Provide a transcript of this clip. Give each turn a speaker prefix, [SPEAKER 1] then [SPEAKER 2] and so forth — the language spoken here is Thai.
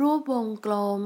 [SPEAKER 1] รูปวงกลม